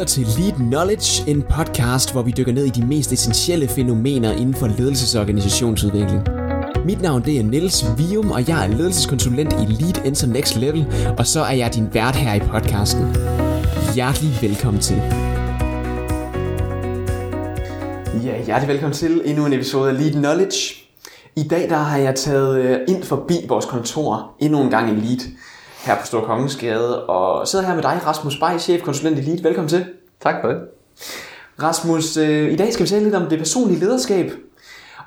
lytter til Lead Knowledge, en podcast, hvor vi dykker ned i de mest essentielle fænomener inden for ledelses- og organisationsudvikling. Mit navn det er Niels Vium, og jeg er ledelseskonsulent i Lead Enter Next Level, og så er jeg din vært her i podcasten. Hjertelig velkommen til. Ja, hjertelig velkommen til endnu en episode af Lead Knowledge. I dag der har jeg taget øh, ind forbi vores kontor endnu en gang i Lead her på Stor Kongensgade, og sidder her med dig, Rasmus Bay, chefkonsulent i Lead. Velkommen til. Tak for det. Rasmus, øh, i dag skal vi tale lidt om det personlige lederskab.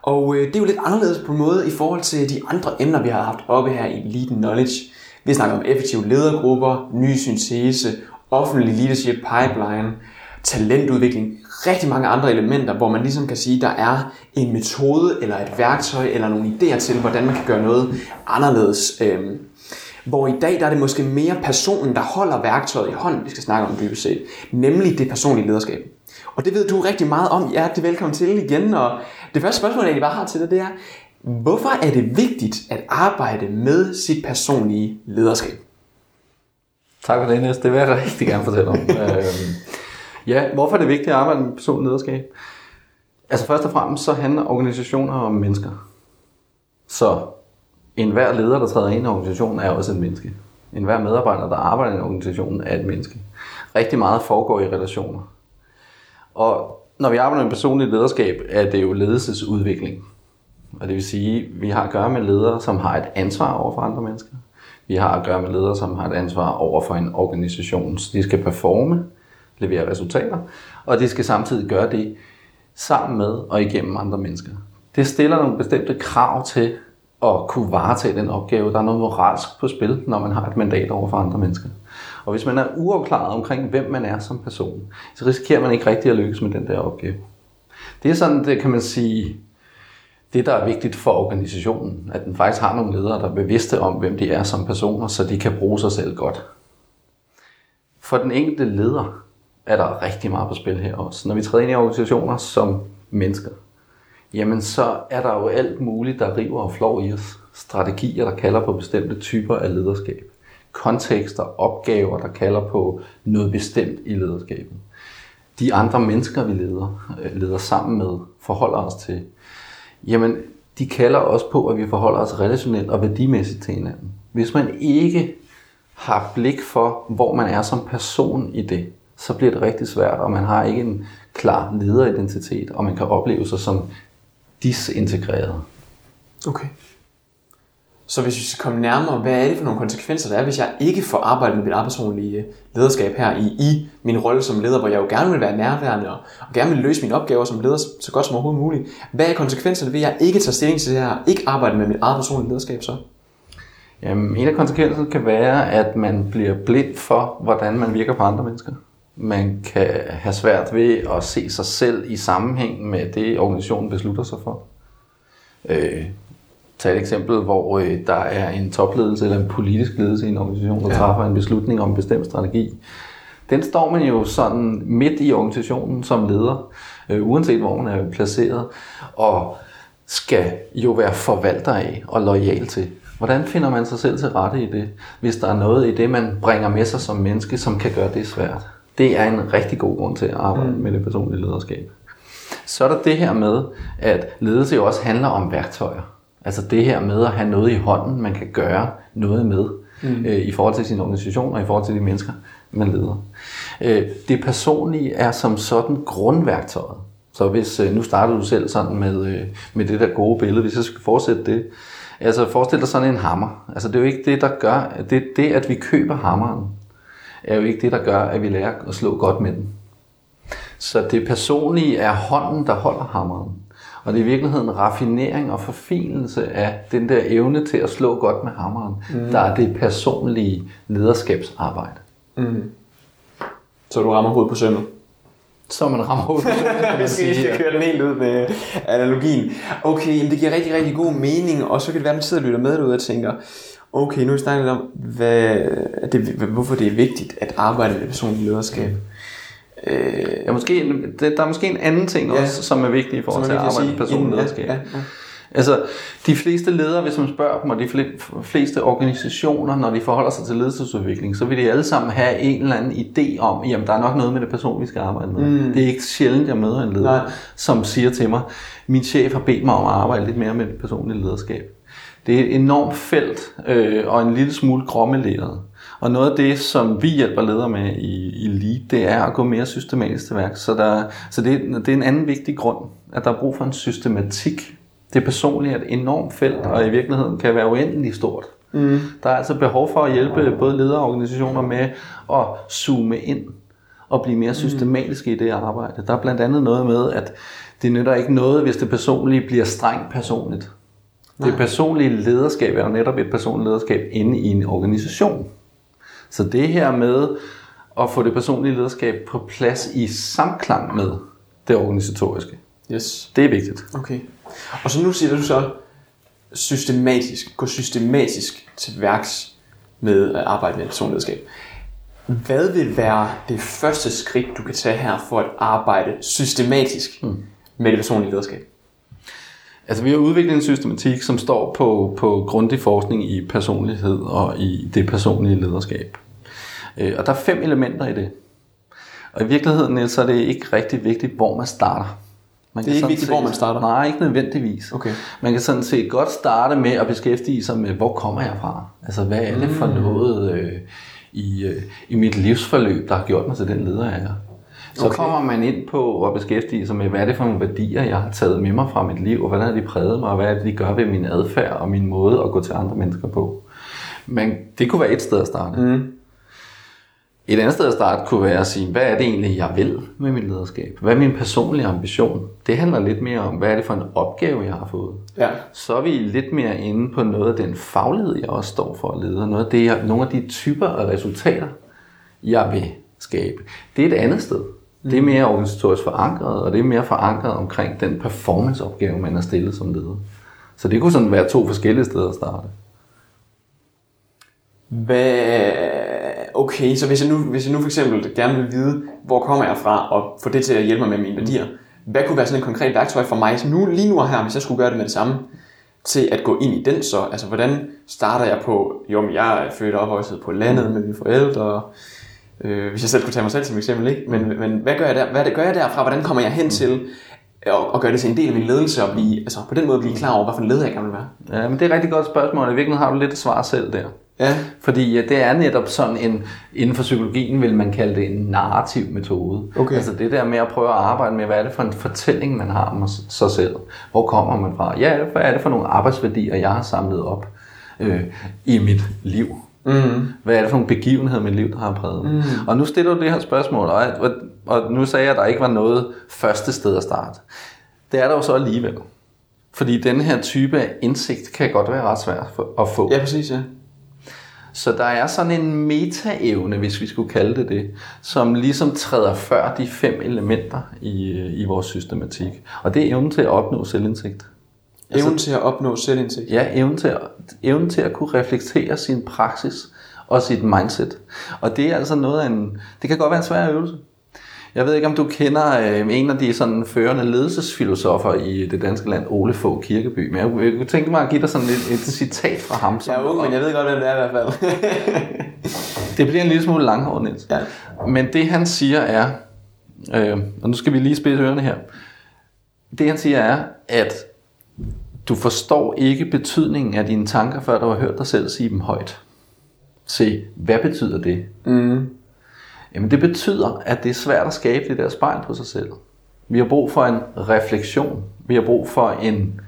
Og øh, det er jo lidt anderledes på en måde i forhold til de andre emner, vi har haft oppe her i Lead Knowledge. Vi snakker om effektive ledergrupper, ny syntese, offentlig leadership pipeline, talentudvikling, rigtig mange andre elementer, hvor man ligesom kan sige, der er en metode eller et værktøj eller nogle idéer til, hvordan man kan gøre noget anderledes. Øhm, hvor i dag der er det måske mere personen, der holder værktøjet i hånden, vi skal snakke om dybest set, nemlig det personlige lederskab. Og det ved du rigtig meget om. Hjertelig velkommen til igen. Og det første spørgsmål, jeg egentlig bare har til dig, det er, hvorfor er det vigtigt at arbejde med sit personlige lederskab? Tak for det, Niels. Det vil jeg rigtig gerne fortælle om. øhm, ja, hvorfor er det vigtigt at arbejde med personligt lederskab? Altså først og fremmest så handler organisationer om mennesker. Så enhver leder, der træder ind i organisationen, er også et menneske. En hver medarbejder, der arbejder i organisationen, er et menneske. Rigtig meget foregår i relationer. Og når vi arbejder med personligt lederskab, er det jo ledelsesudvikling. Og det vil sige, at vi har at gøre med ledere, som har et ansvar over for andre mennesker. Vi har at gøre med ledere, som har et ansvar over for en organisation. Så de skal performe, levere resultater, og de skal samtidig gøre det sammen med og igennem andre mennesker. Det stiller nogle bestemte krav til at kunne varetage den opgave. Der er noget moralsk på spil, når man har et mandat over for andre mennesker. Og hvis man er uafklaret omkring, hvem man er som person, så risikerer man ikke rigtig at lykkes med den der opgave. Det er sådan, det kan man sige, det der er vigtigt for organisationen, at den faktisk har nogle ledere, der er bevidste om, hvem de er som personer, så de kan bruge sig selv godt. For den enkelte leder er der rigtig meget på spil her også. Når vi træder ind i organisationer som mennesker, jamen så er der jo alt muligt, der river og flår i os. Strategier, der kalder på bestemte typer af lederskab. Kontekster, opgaver, der kalder på noget bestemt i lederskabet. De andre mennesker, vi leder, øh, leder sammen med, forholder os til, jamen de kalder også på, at vi forholder os relationelt og værdimæssigt til hinanden. Hvis man ikke har blik for, hvor man er som person i det, så bliver det rigtig svært, og man har ikke en klar lederidentitet, og man kan opleve sig som disintegreret. Okay. Så hvis vi skal komme nærmere, hvad er det for nogle konsekvenser, der er, hvis jeg ikke får arbejdet med mit arbejdsordentlige lederskab her i, i min rolle som leder, hvor jeg jo gerne vil være nærværende og, og gerne vil løse mine opgaver som leder så godt som overhovedet muligt. Hvad er konsekvenserne ved, at jeg ikke tager stilling til det her, ikke arbejde med mit eget personlige lederskab så? Jamen, en af konsekvenserne kan være, at man bliver blind for, hvordan man virker på andre mennesker. Man kan have svært ved at se sig selv i sammenhæng med det, organisationen beslutter sig for. Øh, tag et eksempel, hvor øh, der er en topledelse eller en politisk ledelse i en organisation, der ja. træffer en beslutning om en bestemt strategi. Den står man jo sådan midt i organisationen som leder, øh, uanset hvor man er placeret, og skal jo være forvalter af og lojal til. Hvordan finder man sig selv til rette i det, hvis der er noget i det, man bringer med sig som menneske, som kan gøre det svært? Det er en rigtig god grund til at arbejde mm. med det personlige lederskab. Så er der det her med, at ledelse jo også handler om værktøjer. Altså det her med at have noget i hånden, man kan gøre noget med mm. øh, i forhold til sin organisation og i forhold til de mennesker, man leder. Øh, det personlige er som sådan grundværktøjet. Så hvis, øh, nu starter du selv sådan med, øh, med det der gode billede, hvis jeg skal fortsætte det, altså forestil dig sådan en hammer. Altså det er jo ikke det, der gør, det, det at vi køber hammeren, er jo ikke det, der gør, at vi lærer at slå godt med den. Så det personlige er hånden, der holder hammeren. Og det er i virkeligheden raffinering og forfinelse af den der evne til at slå godt med hammeren, mm. der er det personlige lederskabsarbejde. Mm. Så du rammer hovedet på sømmet? Så man rammer hovedet på sømmet, kan man sige. Jeg kører den helt ud med analogien. Okay, jamen det giver rigtig, rigtig god mening, og så kan det være, at man sidder og lytter med derude og tænker, okay, nu er vi snakket om, hvad, det, hvorfor det er vigtigt at arbejde med personligt lederskab. Øh, ja, måske, der er måske en anden ting også, ja, som er vigtig i forhold til at arbejde med personligt lederskab. Ja, ja, Altså, de fleste ledere, hvis man spørger dem, og de fleste organisationer, når de forholder sig til ledelsesudvikling, så vil de alle sammen have en eller anden idé om, jamen der er nok noget med det person, vi skal arbejde med. Mm. Det er ikke sjældent, jeg møder en leder, Nej. som siger til mig, min chef har bedt mig om at arbejde lidt mere med det personlige lederskab. Det er et enormt felt, øh, og en lille smule grommeleret. Og noget af det, som vi hjælper ledere med i, i Lead, det er at gå mere systematisk til værk. Så, der, så det, det er en anden vigtig grund, at der er brug for en systematik. Det personlige er et enormt felt, og i virkeligheden kan være uendeligt stort. Mm. Der er altså behov for at hjælpe både ledere og organisationer med at zoome ind og blive mere mm. systematiske mm. i det arbejde. Der er blandt andet noget med, at det nytter ikke noget, hvis det personlige bliver strengt personligt. Det personlige lederskab er jo netop et personligt lederskab inde i en organisation. Så det her med at få det personlige lederskab på plads i samklang med det organisatoriske, yes. det er vigtigt. Okay. Og så nu siger du så systematisk, gå systematisk til værks med at arbejde med personligt lederskab. Hvad vil være det første skridt, du kan tage her for at arbejde systematisk mm. med det personlige lederskab? Altså vi har udviklet en systematik, som står på, på grundig forskning i personlighed og i det personlige lederskab. Øh, og der er fem elementer i det. Og i virkeligheden så er det ikke rigtig vigtigt, hvor man starter. Man det er ikke vigtigt, se, hvor man starter? Nej, ikke nødvendigvis. Okay. Man kan sådan set godt starte med at beskæftige sig med, hvor kommer jeg fra? Altså, hvad er det for mm. noget øh, i, øh, i mit livsforløb, der har gjort mig til den leder, jeg er? Så okay. kommer man ind på at beskæftige sig med, hvad er det for nogle værdier, jeg har taget med mig fra mit liv, og hvordan har de præget mig, og hvad er det, de gør ved min adfærd og min måde at gå til andre mennesker på. Men det kunne være et sted at starte. Mm. Et andet sted at starte kunne være at sige, hvad er det egentlig, jeg vil med mit lederskab? Hvad er min personlige ambition? Det handler lidt mere om, hvad er det for en opgave, jeg har fået? Ja. Så er vi lidt mere inde på noget af den faglighed, jeg også står for at lede. Noget af det, jeg, nogle af de typer af resultater, jeg vil skabe. Det er et andet sted. Det er mm. mere organisatorisk forankret, og det er mere forankret omkring den performanceopgave, man er stillet som leder. Så det kunne sådan være to forskellige steder at starte. Hvad... Okay, så hvis jeg, nu, hvis jeg nu for eksempel gerne vil vide, hvor kommer jeg fra, og få det til at hjælpe mig med mine værdier, hvad kunne være sådan en konkret værktøj for mig nu, lige nu og her, hvis jeg skulle gøre det med det samme, til at gå ind i den så? Altså, hvordan starter jeg på, jo, men jeg er født og opvokset på landet med mine forældre, øh, hvis jeg selv kunne tage mig selv som eksempel, ikke? Men, men hvad gør jeg der? Hvad gør jeg derfra? Hvordan kommer jeg hen til at, at gøre det til en del af min ledelse og blive, altså på den måde blive klar over, hvad for en leder jeg gerne vil være? Ja, men det er et rigtig godt spørgsmål. I virkeligheden har du lidt at svare selv der. Ja. Fordi ja, det er netop sådan en, inden for psykologien vil man kalde det en narrativ metode. Okay. Altså det der med at prøve at arbejde med, hvad er det for en fortælling, man har om sig selv. Hvor kommer man fra? Ja, hvad er det for nogle arbejdsværdier, jeg har samlet op øh, i mit liv? Mm. Hvad er det for nogle begivenheder i mit liv, der har præget mm. Og nu stiller du det her spørgsmål, og, og nu sagde jeg, at der ikke var noget første sted at starte. Det er der jo så alligevel. Fordi den her type af indsigt kan godt være ret svært at få. Ja, præcis, ja. Så der er sådan en metaevne, hvis vi skulle kalde det det, som ligesom træder før de fem elementer i, i vores systematik. Og det er evnen til at opnå selvindsigt. Altså, evnen til at opnå selvindsigt? Ja, evnen til, at, evnen til at kunne reflektere sin praksis og sit mindset. Og det er altså noget af en... Det kan godt være en svær øvelse. Jeg ved ikke, om du kender øh, en af de sådan førende ledelsesfilosofer i det danske land, Ole Fogh Kirkeby. Men jeg, jeg kunne tænke mig at give dig sådan et, et citat fra ham. Som, jeg er ung, men jeg ved godt, hvem det er i hvert fald. det bliver en lille smule langhårdt, Niels. Ja. Men det han siger er, øh, og nu skal vi lige spidse ørerne her. Det han siger er, at du forstår ikke betydningen af dine tanker, før du har hørt dig selv sige dem højt. Se, hvad betyder det? Mm. Jamen det betyder, at det er svært at skabe det der spejl på sig selv. Vi har brug for en refleksion. Vi har brug for en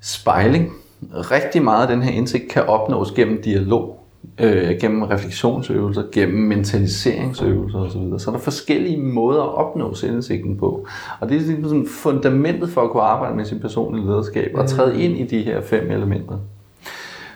spejling. Rigtig meget af den her indsigt kan opnås gennem dialog, øh, gennem refleksionsøvelser, gennem mentaliseringsøvelser osv. Så der er forskellige måder at opnå indsigten på. Og det er ligesom sådan fundamentet for at kunne arbejde med sin personlige lederskab og træde ind i de her fem elementer.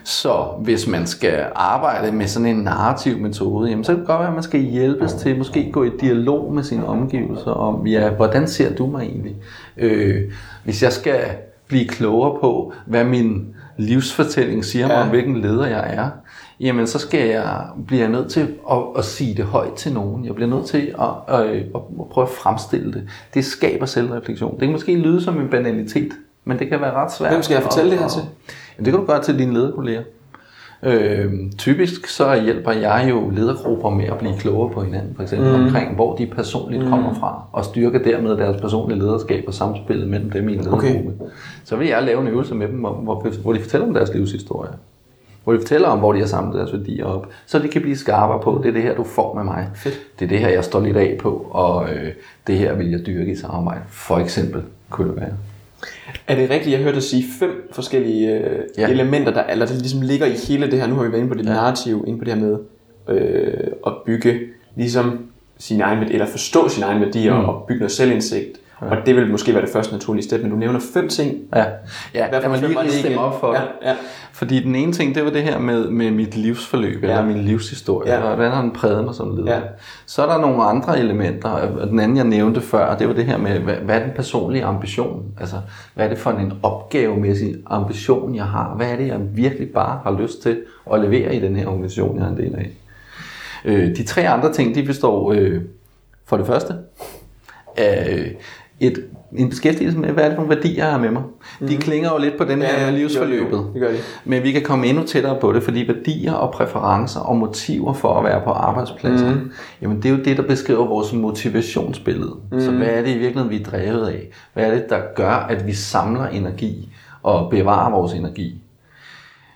Så hvis man skal arbejde med sådan en narrativ metode, jamen, så kan det godt være, at man skal hjælpes til måske gå i dialog med sine omgivelser om, ja, hvordan ser du mig egentlig? Øh, hvis jeg skal blive klogere på, hvad min livsfortælling siger mig ja. om, hvilken leder jeg er, jamen så skal jeg, bliver jeg nødt til at, at sige det højt til nogen. Jeg bliver nødt til at, at, at, prøve at fremstille det. Det skaber selvreflektion. Det kan måske lyde som en banalitet, Men det kan være ret svært. Hvem skal jeg fortælle det her til? Jamen, det kan du gøre til dine lederkolleger. Øh, typisk så hjælper jeg jo ledergrupper med at blive klogere på hinanden, for eksempel mm. omkring, hvor de personligt mm. kommer fra, og styrke dermed deres personlige lederskab og samspillet mellem dem i en ledergruppe. Okay. Så vil jeg lave en øvelse med dem, hvor, hvor, hvor de fortæller om deres livshistorie. Hvor de fortæller om, hvor de har samlet deres værdier op, så de kan blive skarpere på, det er det her, du får med mig. Fedt. Det er det her, jeg står lidt af på, og øh, det her vil jeg dyrke i samarbejde. For eksempel kunne det være. Er det rigtigt, jeg hørte dig sige fem forskellige øh, Ja. elementer, der, eller der ligesom ligger i hele det her, nu har vi været inde på det ja. narrativ, inde på det her med øh, at bygge ligesom sin egen værdi, eller forstå sin egen værdier Mm. mm. og bygge noget selvindsigt. Ja. Og det vil måske være det første naturlige step, men du nævner fem ting. Ja, ja Hvad fem lige det stemme op for Ja, det. ja. Fordi den ene ting, det var det her med, med mit livsforløb, ja. Eller min livshistorie, ja. Og hvordan har den præget mig som leder. Ja. Så er der nogle andre elementer, og den anden, jeg nævnte før, det var det her med, hvad, hvad er den personlige ambition? Altså, hvad er det for en opgavemæssig ambition, jeg har? Hvad er det, jeg virkelig bare har lyst til at levere i den her organisation, jeg er en del af? Øh, de tre andre ting, de består øh, for det første af øh, et, en beskæftigelse med, hvad er det for nogle værdier, jeg har med mig. Mm. De klinger jo lidt på den her med livsforløbet. Det gør de. Men vi kan komme endnu tættere på det, fordi værdier og præferencer og motiver for at være på arbejdspladser, mm. jamen det er jo det, der beskriver vores motivationsbillede. Mm. Så hvad er det i virkeligheden, vi er drevet af? Hvad er det, der gør, at vi samler energi og bevarer vores energi?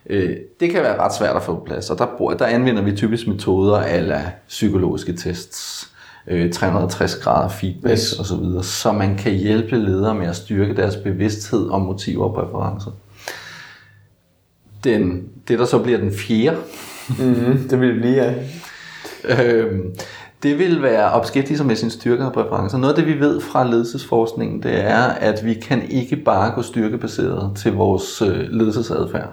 Øh, Det kan være ret svært at få på plads, og der, bruger- der anvender vi typisk metoder af psykologiske tests, øh, 360 grader feedback Yes. osv., så man kan hjælpe ledere med at styrke deres bevidsthed om motiver og præferencer. Den, det, der så bliver den fjerde, Mm-hmm. Det vil det blive, ja. øh, det vil være sig med sine styrker og præferencer. Noget af det, vi ved fra ledelsesforskningen, det er, at vi kan ikke bare gå styrkebaseret til vores øh, ledelsesadfærd.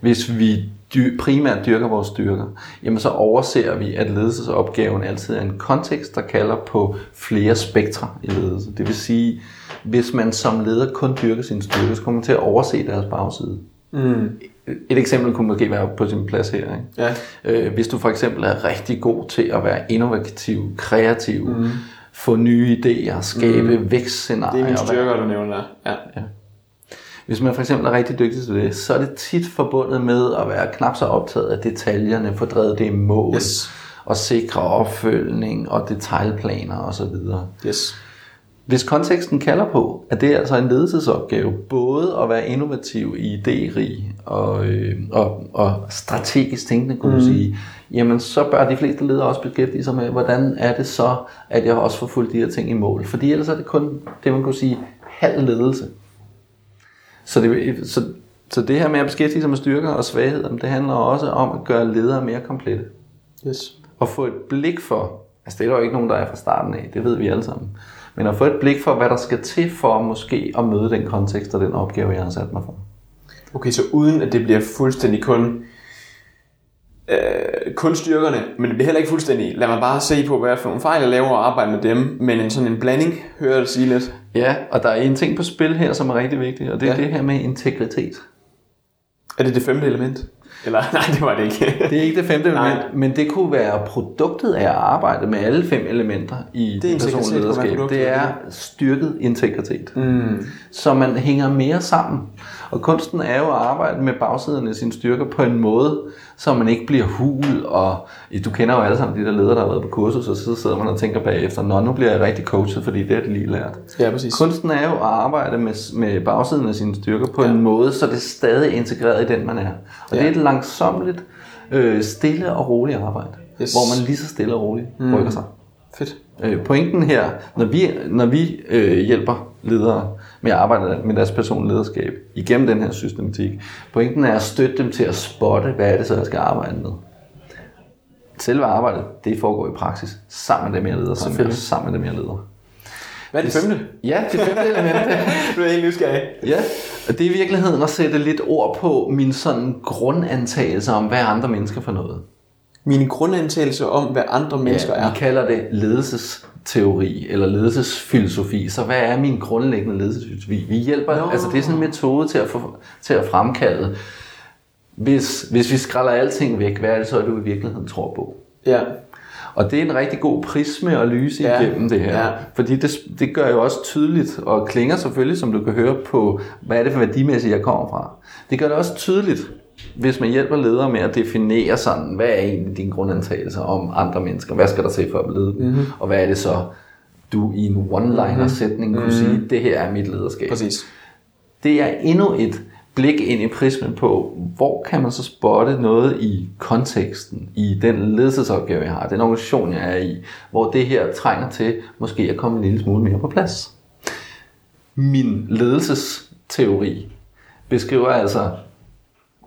Hvis vi dy- primært dyrker vores styrker, jamen så overser vi, at ledelsesopgaven altid er en kontekst, der kalder på flere spektre i ledelse. Det vil sige, hvis man som leder kun dyrker sine styrker, så kommer man til at overse deres bagside. Mm. Et eksempel kunne måske være på sin plads her. Ikke? Ja. Øh, hvis du for eksempel er rigtig god til at være innovativ, kreativ, mm. få nye idéer, skabe mm. vækstscenarier. Det er mine og styrker, du nævner der. Ja. Hvis man for eksempel er rigtig dygtig til det, så er det tit forbundet med at være knap så optaget af detaljerne, få drevet det i mål, Yes. og sikre opfølgning og detaljplaner osv. Yes. Hvis konteksten kalder på, at det er altså en ledelsesopgave, både at være innovativ, idérig og, øh, og, og strategisk tænkende, kunne mm. man sige, jamen så bør de fleste ledere også beskæftige sig med, hvordan er det så, at jeg også får fuldt de her ting i mål. Fordi ellers er det kun det, man kunne sige, halv ledelse. Så det, så, så det her med at beskæftige sig med styrker og svagheder, det handler også om at gøre ledere mere komplette. Yes. Og få et blik for, altså det er der jo ikke nogen, der er fra starten af, det ved vi alle sammen. Men at få et blik for, hvad der skal til for måske at møde den kontekst og den opgave, jeg har sat mig for. Okay, så uden at det bliver fuldstændig kun øh, kun styrkerne, men det bliver heller ikke fuldstændig. Lad mig bare se på, hvad for nogle fejl jeg laver og arbejde med dem, men en sådan en blanding, hører jeg dig sige lidt. Ja, og der er en ting på spil her, som er rigtig vigtig, og det er Ja. det her med integritet. Er det det femte element? Eller, nej, det var det ikke. Det er ikke det femte Nej. element, men det kunne være produktet af at arbejde med alle fem elementer i Det er det personlige lederskab. Det er styrket integritet. Mm. så man hænger mere sammen. Og kunsten er jo at arbejde med bagsiderne af sine styrker på en måde, så man ikke bliver hul, og du kender jo alle sammen de der ledere, der har været på kursus, og så sidder man og tænker bagefter, nå, nu bliver jeg rigtig coachet, fordi det har de lige lært. Ja, præcis. Kunsten er jo at arbejde med, med bagsiden af sine styrker på ja. en måde, så det er stadig integreret i den, man er. Og ja. det er et langsomligt, øh, stille og roligt arbejde, Yes. hvor man lige så stille og roligt mm. rykker sig. Fedt. Øh, pointen her, når vi, når vi øh, hjælper ledere med at arbejde med deres personlige lederskab igennem den her systematik, pointen er at støtte dem til at spotte, hvad er det så, jeg skal arbejde med. Selve arbejdet, det foregår i praksis sammen med dem, jeg leder, sammen sammen med dem, jeg leder. Hvad er det femte? Ja, det femte element. Du er helt nysgerrig. Ja, og det er i virkeligheden at sætte lidt ord på min sådan grundantagelse om, hvad andre mennesker for noget. Min grundantagelse om, hvad andre mennesker ja, er. Vi kalder det ledelsesteori eller ledelsesfilosofi. Så hvad er min grundlæggende ledelsesfilosofi? Vi hjælper, Nå. altså det er sådan en metode til at, få, til at fremkalde, hvis, hvis vi skræller alting væk, hvad er det så, du i virkeligheden tror på? Ja. Og det er en rigtig god prisme at lyse Ja. igennem det her. Ja. Fordi det, det gør jo også tydeligt, og klinger selvfølgelig, som du kan høre på, hvad er det for værdimæssigt, jeg kommer fra. Det gør det også tydeligt, hvis man hjælper ledere med at definere sådan, hvad er egentlig dine grundantagelser om andre mennesker? Hvad skal der til for at dem? Mm-hmm. Og hvad er det så, du i en one-liner sætning kunne sige, det her er mit lederskab. Præcis. Det er endnu et blik ind i prismen på, hvor kan man så spotte noget i konteksten, i den ledelsesopgave, jeg har, den organisation, jeg er i, hvor det her trænger til måske at komme en lille smule mere på plads. Min ledelsesteori beskriver altså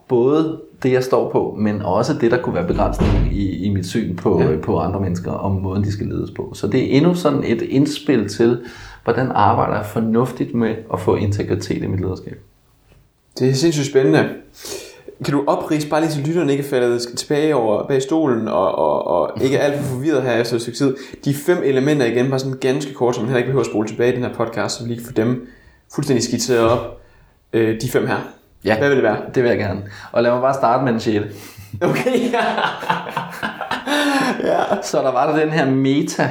både det, jeg står på, men også det, der kunne være begrænsning i, i mit syn på, ja. på andre mennesker, om måden, de skal ledes på. Så det er endnu sådan et indspil til, hvordan arbejder jeg fornuftigt med at få integritet i mit lederskab. Det er sindssygt spændende. Kan du oprise, bare lige så lytterne ikke faldet tilbage over bag stolen, og, og, og ikke er alt for forvirret her efter et stykke tid. De fem elementer igen, bare sådan ganske kort, så man heller ikke behøver at spole tilbage i den her podcast, så vi lige kan få dem fuldstændig skitseret op. Øh, de fem her. Ja. Hvad vil det være? Det vil jeg gerne. Og lad mig bare starte med den 6. Okay, Så der var der den her meta,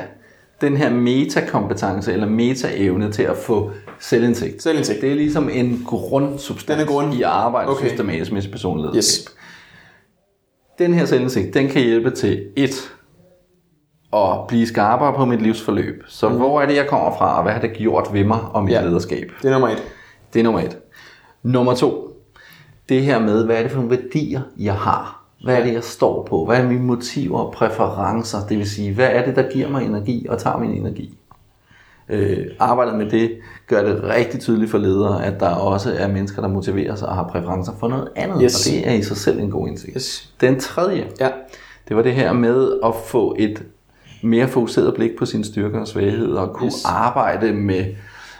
den her metakompetence, eller metaevne til at få selvindsigt. Selvindsigt. Det er ligesom en grundsubstans Den er grund. i arbejde Okay. systematisk med personlig lederskab. Yes. Den her selvindsigt, den kan hjælpe til et, at blive skarpere på mit livsforløb. Så mm. hvor er det, jeg kommer fra, og hvad har det gjort ved mig og mit Ja. ja. lederskab? Det er nummer et. Det er nummer et. Nummer to, det her med, hvad er det for nogle værdier, jeg har? Hvad er det, jeg står på? Hvad er mine motiver og præferencer? Det vil sige, hvad er det, der giver mig energi og tager min energi? Øh, arbejdet med det gør det rigtig tydeligt for ledere, at der også er mennesker, der motiverer sig og har præferencer for noget andet. Yes. Og det er i sig selv en god indsigt. Yes. Den tredje, Ja. det var det her med at få et mere fokuseret blik på sine styrker og svagheder, og kunne Yes. arbejde med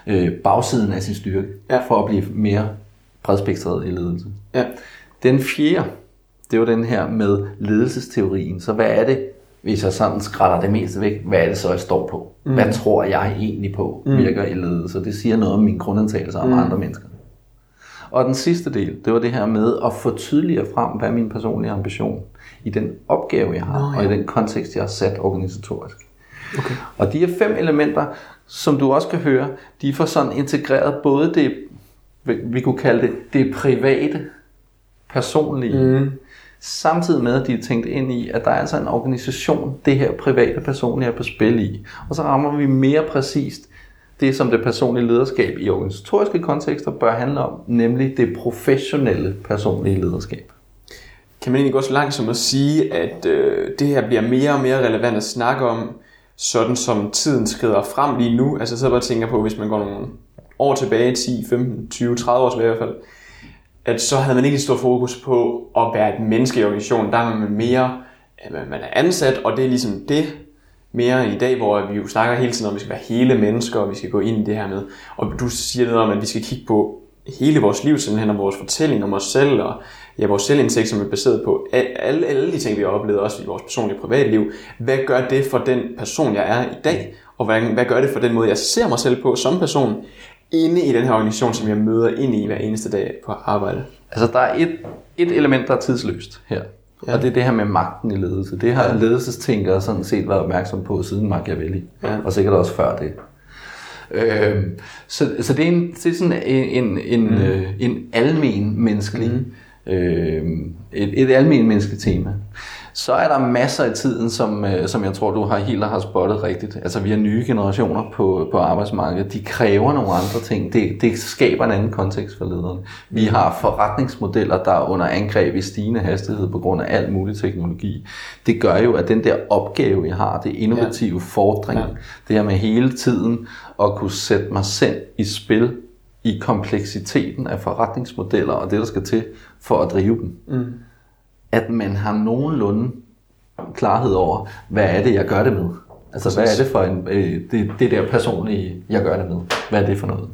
øh, bagsiden af sin styrke, Ja. for at blive mere bredspektret i ledelse. Ja. Den fjerde, det var den her med ledelsesteorien. Så hvad er det, hvis jeg sådan skræller det meste væk, hvad er det så, jeg står på? Mm. Hvad tror jeg egentlig på virker i ledelse? Det siger noget om mine grundantagelser om andre mennesker. Og den sidste del, det var det her med at få tydeligere frem, hvad er min personlige ambition i den opgave, jeg har, Nå, ja. og i den kontekst, jeg har sat organisatorisk. Okay. Og de her fem elementer, som du også kan høre, de får sådan integreret både det, vi kunne kalde det, det private, personlige, mm. samtidig med, at de er tænkt ind i, at der er altså en organisation, det her private, personlige er på spil i. Og så rammer vi mere præcist det, som det personlige lederskab i organisatoriske kontekster bør handle om, nemlig det professionelle personlige lederskab. Kan man egentlig gå så langt som at sige, at øh, det her bliver mere og mere relevant at snakke om, sådan som tiden skrider frem lige nu? Altså så bare tænker på, hvis man går nogle år tilbage, 10, 15, 20, 30 år tilbage i hvert fald, at så havde man ikke et stort fokus på at være et menneske i organisationen. Der er man mere, man er ansat, og det er ligesom det mere i dag, hvor vi jo snakker hele tiden om, at vi skal være hele mennesker, og vi skal gå ind i det her med. Og du siger noget om, at vi skal kigge på hele vores liv, simpelthen, og vores fortælling om os selv, og ja, vores selvindsigt, som er baseret på alle, alle de ting, vi har oplevet, også i vores personlige private liv. Hvad gør det for den person, jeg er i dag? Og hvad, hvad gør det for den måde, jeg ser mig selv på som person, inde i den her organisation, som jeg møder ind i hver eneste dag på arbejde? Altså, der er et, et element, der er tidsløst her. Ja. Og det er det her med magten i ledelse. Det har ja. ledelsestænkere sådan set været opmærksom på siden Machiavelli. Ja. Og sikkert også før det. Øhm, så, så det er, en, det er sådan en, en, en, mm. øh, en almen menneskelig, mm. øh, et, et almen menneskeligt tema. Så er der masser i tiden, som, øh, som jeg tror, du har helt har spottet rigtigt. Altså vi har nye generationer på, på arbejdsmarkedet. De kræver nogle andre ting. Det, det skaber en anden kontekst for lederne. Vi har forretningsmodeller, der er under angreb i stigende hastighed på grund af alt mulig teknologi. Det gør jo, at den der opgave, jeg har, det innovative ja. fordring, ja. det her med hele tiden at kunne sætte mig selv i spil i kompleksiteten af forretningsmodeller og det, der skal til for at drive dem. Mm. At man har nogenlunde klarhed over, hvad er det, jeg gør det med? Altså, hvad er det for en, øh, det, det der personlige, jeg gør det med? Hvad er det for noget?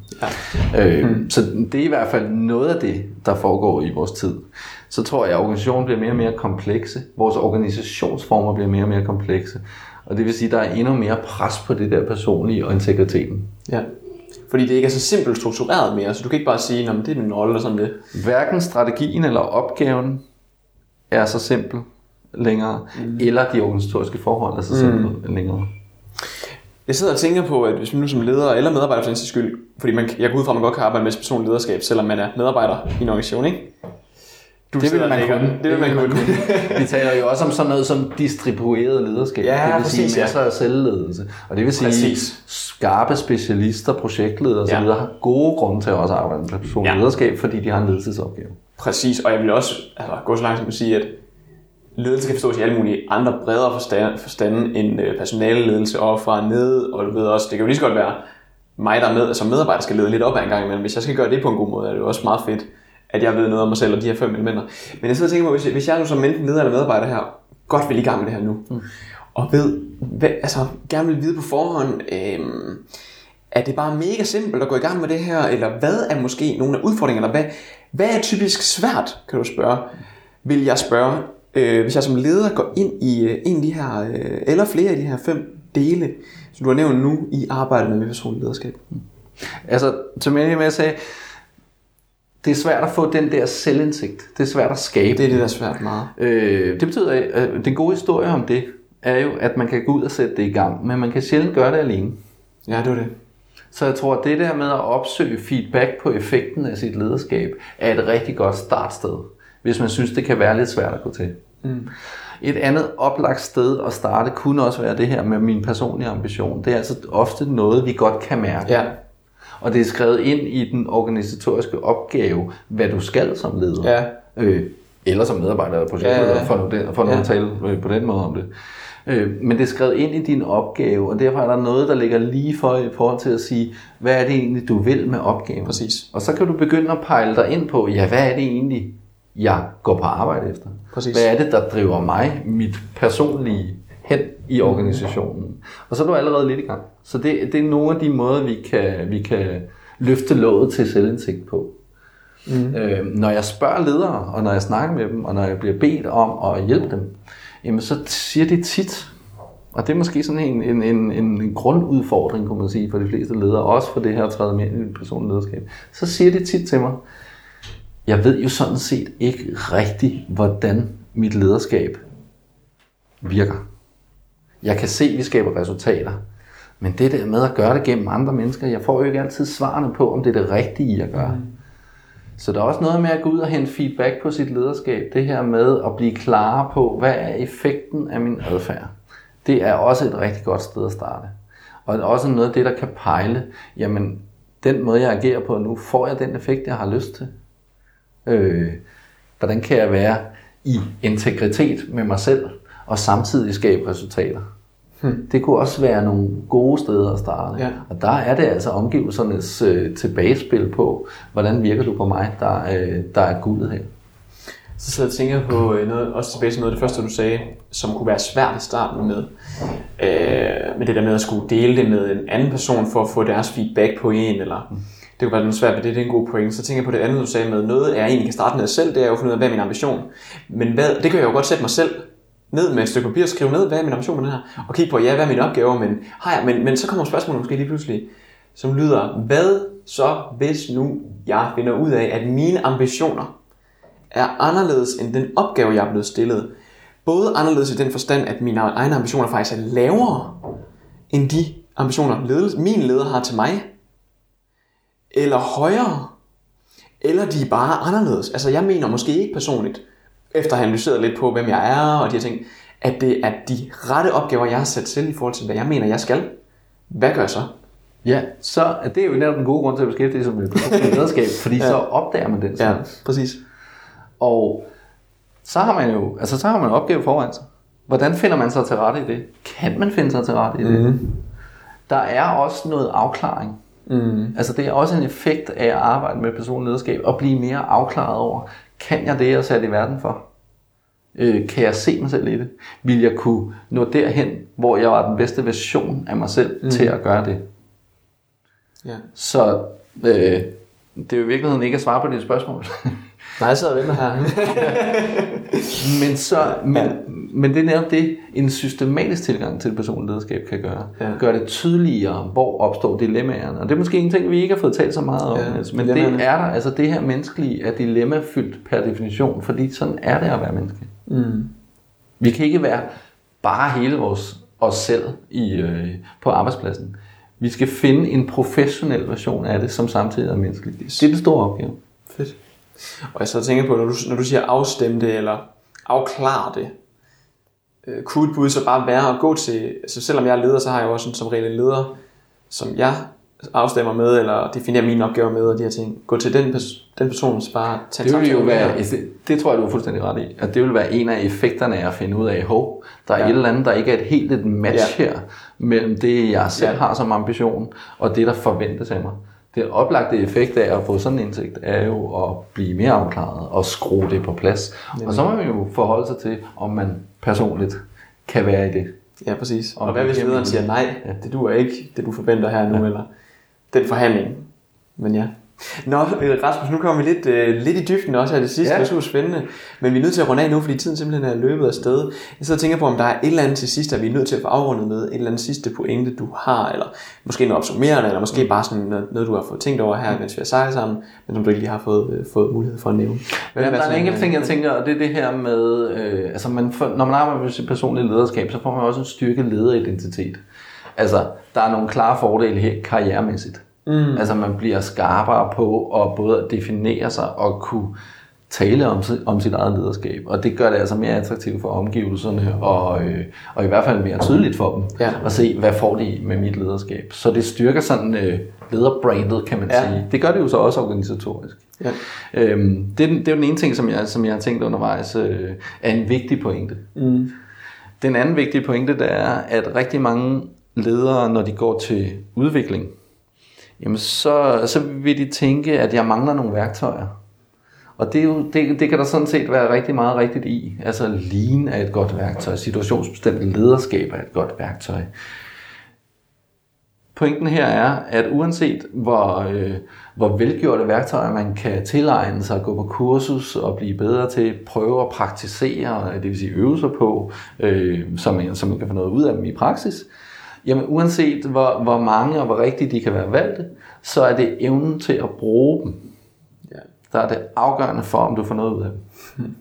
Ja. Øh, mm. Så det er i hvert fald noget af det, der foregår i vores tid. Så tror jeg, at organisationen bliver mere og mere komplekse. Vores organisationsformer bliver mere og mere komplekse. Og det vil sige, at der er endnu mere pres på det der personlige og integriteten. Ja. Fordi det ikke er så simpelt struktureret mere, så du kan ikke bare sige, at det er min rolle og sådan det. Hverken strategien eller opgaven er så simpel. længere, mm. eller de organisatoriske forhold af sig selv mm. længere. Jeg sidder og tænker på, at hvis man nu som leder eller medarbejder for den skyld, fordi man, jeg går ud fra, at man godt kan arbejde med personlig lederskab, selvom man er medarbejder i en organisation, ikke? Du det vil man kunne. Det vil man kunne. Vi taler jo også om sådan noget som distribueret lederskab. Ja, det vil præcis, sige masser ja. af selvledelse. Og det vil sige Præcis. skarpe specialister, projektledere osv. Ja. har gode grunde til at også arbejde med personlig Ja. lederskab, fordi de har en ledelsesopgave. Præcis, og jeg vil også altså, gå så langt som at sige, at ledelse kan forstås i alle mulige andre bredere forstand, forstande end øh, personaleledelse og fra ned, og du ved også, det kan jo lige så godt være mig, der er med, som medarbejder skal lede lidt op ad en gang imellem. Hvis jeg skal gøre det på en god måde, er det jo også meget fedt, at jeg ved noget om mig selv og de her fem elementer. Men jeg sidder og tænker på, hvis jeg, hvis jeg nu som enten leder eller medarbejder her, godt vil i gang med det her nu, mm. og ved, hvad, altså gerne vil vide på forhånd, øhm, er det bare mega simpelt at gå i gang med det her, eller hvad er måske nogle af udfordringerne, hvad, hvad er typisk svært, kan du spørge, vil jeg spørge, øh, hvis jeg som leder går ind i øh, en af de her, øh, eller flere af de her fem dele, som du har nævnt nu i arbejdet med personlig lederskab. Altså, til mig med at sige, det er svært at få den der selvindsigt. Det er svært at skabe. Det er det, der er svært meget. Øh, det betyder, at den gode historie om det, er jo, at man kan gå ud og sætte det i gang, men man kan sjældent gøre det alene. Ja, det var det. Så jeg tror, at det der med at opsøge feedback på effekten af sit lederskab, er et rigtig godt startsted, hvis man synes, det kan være lidt svært at gå til. Mm. Et andet oplagt sted at starte kunne også være det her med min personlige ambition. Det er altså ofte noget, vi godt kan mærke. Ja. Og det er skrevet ind i den organisatoriske opgave, hvad du skal som leder. Ja. Øh, eller som medarbejder eller projektleder, Ja, ja. for nu, det, for nu Ja. at tale øh, på den måde om det. Øh, men det er skrevet ind i din opgave, og derfor er der noget, der ligger lige for i forhold til at sige, hvad er det egentlig, du vil med opgaven? Præcis. Og så kan du begynde at pejle dig ind på, ja, hvad er det egentlig, jeg går på arbejde efter? Præcis. Hvad er det, der driver mig, mit personlige, hen i organisationen? Og så er du allerede lidt i gang. Så det, det er nogle af de måder, vi kan, vi kan løfte låget til selvindsigt på. Mm. Øh, når jeg spørger ledere, og når jeg snakker med dem, og når jeg bliver bedt om at hjælpe dem, jamen så siger de tit, og det er måske sådan en, en, en, en, grundudfordring, kunne man sige, for de fleste ledere, også for det her tredje med i personligt lederskab, så siger de tit til mig, jeg ved jo sådan set ikke rigtigt, hvordan mit lederskab virker. Jeg kan se, at vi skaber resultater, men det der med at gøre det gennem andre mennesker, jeg får jo ikke altid svarene på, om det er det rigtige jeg gør. Mm. Så der er også noget med at gå ud og hente feedback på sit lederskab. Det her med at blive klar på, hvad er effekten af min adfærd. Det er også et rigtig godt sted at starte. Og også noget af det, der kan pejle, jamen den måde, jeg agerer på nu, får jeg den effekt, jeg har lyst til? Øh, hvordan kan jeg være i integritet med mig selv, og samtidig skabe resultater? Hmm. Det kunne også være nogle gode steder at starte. Ja. Og der er det altså omgivelsernes øh, tilbagespil på, hvordan virker du på mig, der, øh, der er guldet her. Så sidder jeg og tænker på øh, noget, også tilbage til noget af det første, du sagde, som kunne være svært i starten med, øh, med det der med at skulle dele det med en anden person for at få deres feedback på en, eller mm. det kunne være noget svært ved det, det er en god point. Så tænker jeg på det andet, du sagde med, noget jeg egentlig kan starte med selv, det er jo at finde ud af, hvad er min ambition. Men hvad, det kan jeg jo godt sætte mig selv ned med et stykke papir og skrive ned, hvad er min ambition med det her, og kigge på, ja, hvad er mine opgaver, men, har jeg, men, men så kommer spørgsmålet måske lige pludselig, som lyder, hvad så hvis nu jeg finder ud af, at mine ambitioner er anderledes end den opgave, jeg er blevet stillet. Både anderledes i den forstand, at mine egne ambitioner faktisk er lavere end de ambitioner, ledelse, min leder har til mig. Eller højere. Eller de er bare anderledes. Altså jeg mener måske ikke personligt, efter at have analyseret lidt på, hvem jeg er og de her ting, at det er de rette opgaver, jeg har sat selv i forhold til, hvad jeg mener, jeg skal. Hvad gør jeg så? Ja, så er det jo netop den gode grund til at beskæftige sig med personligt lederskab, fordi ja. så opdager man den Ja, præcis. Og så har man jo, altså så har man en opgave foran sig. Hvordan finder man sig til rette i det? Kan man finde sig til rette i det? Mm. Der er også noget afklaring. Mm. Altså det er også en effekt af at arbejde med personlig lederskab og blive mere afklaret over, kan jeg det, jeg er sat i verden for? Øh, kan jeg se mig selv i det? Vil jeg kunne nå derhen, hvor jeg var den bedste version af mig selv mm. til at gøre det? Ja. Så øh, det er jo i virkeligheden ikke at svare på dit spørgsmål. Nej, jeg sidder og venter her. Men, så, men, men det er netop det, en systematisk tilgang til det personlige lederskab kan gøre. Ja. Gør det tydeligere, hvor opstår dilemmaerne. Og det er måske en ting, vi ikke har fået talt så meget om. Ja, Niels, men dilemmaerne. det er der, altså det her menneskelige er dilemmafyldt per definition, fordi sådan er det at være menneske. Mm. Vi kan ikke være bare hele vores, os selv i, øh, på arbejdspladsen. Vi skal finde en professionel version af det, som samtidig er menneskeligt. Det er den store opgave. Fedt. Og jeg så tænker på, når du, når du siger afstemme det, eller afklare det, øh, kunne et bud så bare være at gå til, altså selvom jeg er leder, så har jeg jo også en, som regel en leder, som jeg afstemmer med, eller definerer mine opgaver med, og de her ting. Gå til den, pers- den person, så bare tage Det vil jo være, det, det tror jeg, du er fuldstændig ret i, at det vil være en af effekterne af at finde ud af, hov, der er Ja. et eller andet, der ikke er et helt et match Ja. her, mellem det, jeg selv ja. har som ambition, og det, der forventes af mig. Det oplagte effekt af at få sådan en indsigt, er jo at blive mere afklaret og skrue det på plads. Og så må man jo forholde sig til, om man personligt kan være i det. Ja, præcis. Og, Og hvad hvis lederen siger, nej, Ja. det duer ikke, det du forventer her nu, eller den forhandling. Men ja. Nå, øh, Rasmus, nu kommer vi lidt, øh, lidt i dybden også her det sidste. Ja. Det er super spændende. Men vi er nødt til at runde af nu, fordi tiden simpelthen er løbet af sted. Jeg sidder og tænker på, om der er et eller andet til sidst, at vi er nødt til at få afrundet med. Et eller andet sidste pointe, du har, eller måske noget opsummerende, eller måske bare sådan noget, noget, du har fået tænkt over her, mens vi har sejlet sammen, men som du ikke lige har fået, øh, fået mulighed for at nævne. Hvad Ja, der er en enkelt ting, jeg tænker, og det er det her med, øh, altså man får, når man arbejder med sit personlige lederskab, så får man også en styrke lederidentitet. Altså, der er nogle klare fordele her karrieremæssigt. Mm. Altså, man bliver skarpere på at både definere sig og kunne tale om, om sit eget lederskab. Og det gør det altså mere attraktivt for omgivelserne, og, øh, og i hvert fald mere tydeligt for dem Ja. at se, hvad får de med mit lederskab. Så det styrker sådan øh, lederbrandet, kan man Ja. sige. Det gør det jo så også organisatorisk. Ja. Øhm, det, er det er jo den ene ting, som jeg, som jeg har tænkt undervejs, øh, er en vigtig pointe. Mm. Den anden vigtige pointe, det er, at rigtig mange ledere, når de går til udvikling, jamen så, så vil de tænke, at jeg mangler nogle værktøjer. Og det, er jo, det, det kan der sådan set være rigtig meget rigtigt i. Altså lean er et godt værktøj, situationsbestemt lederskab er et godt værktøj. Pointen her er, at uanset hvor, øh, hvor velgjorte værktøjer man kan tilegne sig, gå på kursus og blive bedre til, prøve at praktisere, det vil sige øve sig på, øh, så, man, så man kan få noget ud af dem i praksis, jamen uanset hvor, hvor mange og hvor rigtigt de kan være valgte, så er det evnen til at bruge dem, Ja. der er det afgørende for, om du får noget ud af dem.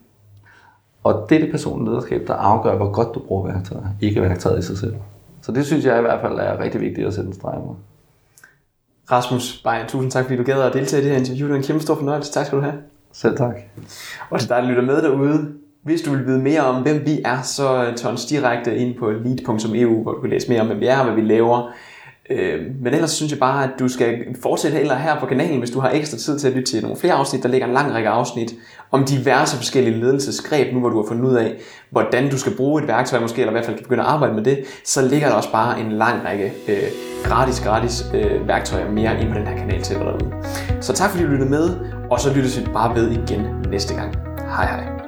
Og det er det personlige lederskab, der afgør, hvor godt du bruger værktøjer, ikke værktøjet i sig selv. Så det synes jeg i hvert fald er rigtig vigtigt at sætte en streg med. Rasmus Beyer, tusind tak, fordi du gad at deltage i det her interview. Det var en kæmpe stor fornøjelse. Tak skal du have. Selv tak. Og til dig, der lytter med derude, hvis du vil vide mere om, hvem vi er, så øh, tons direkte ind på lead.eu, hvor du kan læse mere om, hvem vi er og hvad vi laver. Øh, men ellers synes jeg bare, at du skal fortsætte heller her på kanalen, hvis du har ekstra tid til at lytte til nogle flere afsnit. Der ligger en lang række afsnit om diverse forskellige ledelsesgreb, nu hvor du har fundet ud af, hvordan du skal bruge et værktøj, måske, eller i hvert fald kan begynde at arbejde med det, så ligger der også bare en lang række øh, gratis, gratis øh, værktøjer mere ind på den her kanal til dig derude. Så tak fordi du lyttede med, og så lyttes vi bare ved igen næste gang. Hej hej.